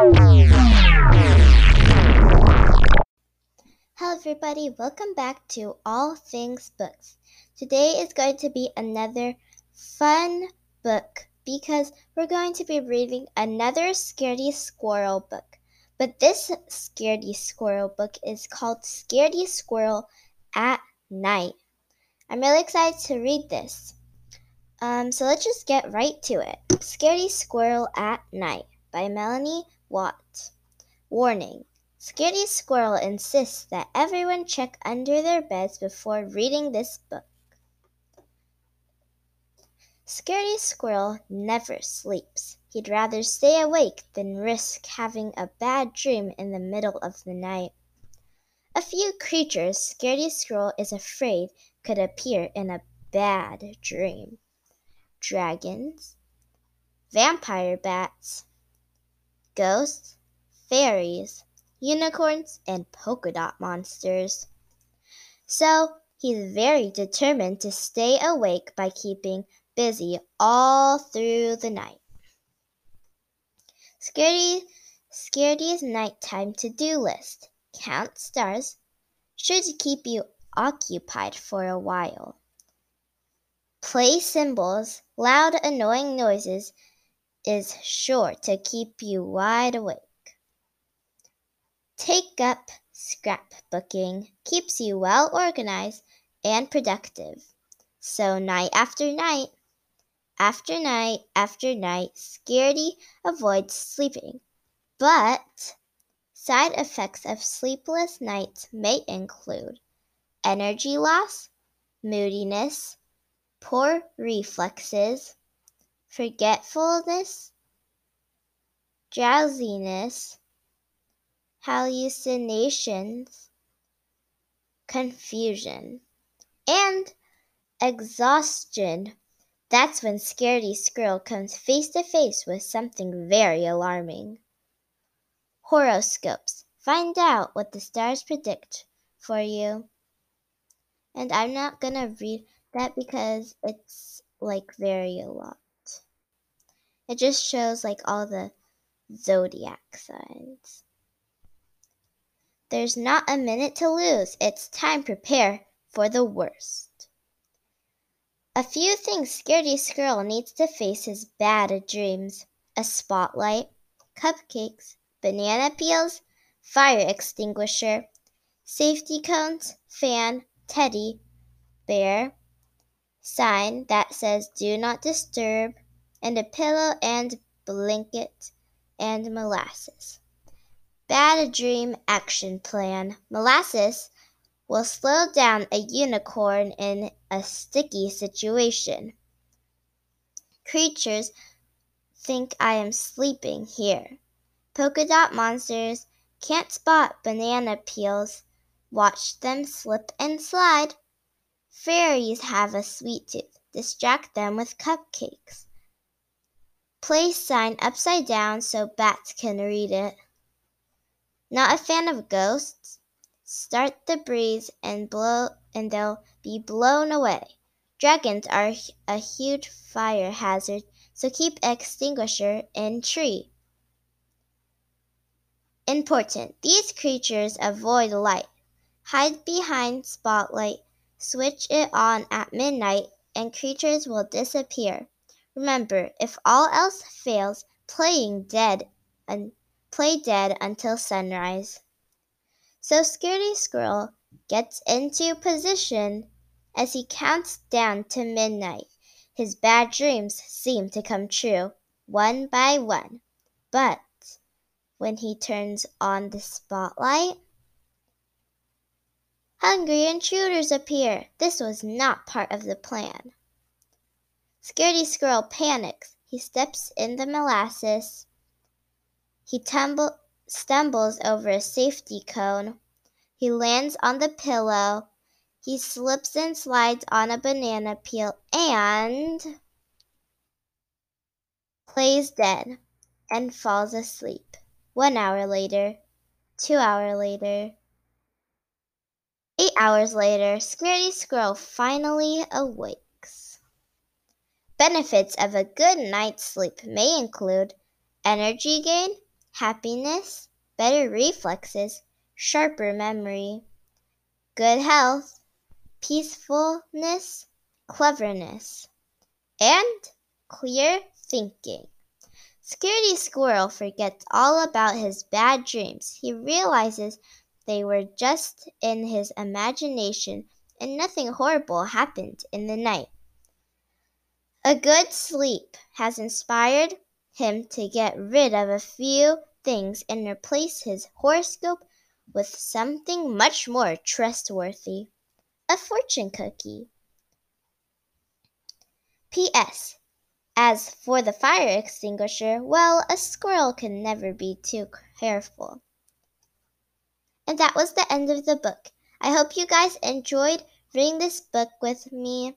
Hello, everybody. Welcome back to All Things Books. Today is going to be another fun book because we're going to be reading another Scaredy Squirrel book. But this Scaredy Squirrel book is called Scaredy Squirrel at Night. I'm really excited to read this. Um, so let's just get right to it. Scaredy Squirrel at Night by Melanie Watt. Warning Scaredy Squirrel insists that everyone check under their beds before reading this book. Scaredy Squirrel never sleeps. He'd rather stay awake than risk having a bad dream in the middle of the night. A few creatures Scaredy Squirrel is afraid could appear in a bad dream dragons, vampire bats, ghosts, fairies, unicorns, and polka dot monsters. So he's very determined to stay awake by keeping busy all through the night. Scaredy, Scaredy's nighttime to-do list. Count stars. Should keep you occupied for a while. Play cymbals, loud annoying noises is sure to keep you wide awake. Take up scrapbooking keeps you well organized and productive. So night after night, after night after night, Scaredy avoids sleeping. But side effects of sleepless nights may include energy loss, moodiness, poor reflexes, forgetfulness, drowsiness, hallucinations, confusion, and exhaustion. That's when Scaredy Squirrel comes face to face with something very alarming. Horoscopes. Find out what the stars predict for you. And I'm not going to read that because it's like very a lot. It just shows like all the zodiac signs. There's not a minute to lose. It's time prepare for the worst. A few things Scaredy Squirrel needs to face his bad dreams. A spotlight, cupcakes, banana peels, fire extinguisher, safety cones, fan, teddy, bear, sign that says do not disturb, and a pillow and blanket and molasses. Bad Dream Action Plan. Molasses will slow down a unicorn in a sticky situation. Creatures think I am sleeping here. Polka dot monsters can't spot banana peels. Watch them slip and slide. Fairies have a sweet tooth. Distract them with cupcakes. Place sign upside down so bats can read it. Not a fan of ghosts? Start the breeze and blow and they'll be blown away. Dragons are a huge fire hazard, so keep extinguisher in tree. Important. These creatures avoid light. Hide behind spotlight. Switch it on at midnight and creatures will disappear. Remember, if all else fails, playing dead and play dead until sunrise. So Scaredy Squirrel gets into position as he counts down to midnight. His bad dreams seem to come true, one by one. But when he turns on the spotlight, hungry intruders appear. This was not part of the plan. Scaredy Squirrel panics. He steps in the molasses he tumble, stumbles over a safety cone. He lands on the pillow. He slips and slides on a banana peel and plays dead and falls asleep. One hour later, two hours later, eight hours later, Scaredy Squirrel finally awakes. Benefits of a good night's sleep may include energy gain, happiness, better reflexes, sharper memory, good health, peacefulness, cleverness, and clear thinking. Scaredy Squirrel forgets all about his bad dreams. He realizes they were just in his imagination and nothing horrible happened in the night. A good sleep has inspired him to get rid of a few things and replace his horoscope with something much more trustworthy a fortune cookie. P.S. As for the fire extinguisher, well, a squirrel can never be too careful. And that was the end of the book. I hope you guys enjoyed reading this book with me.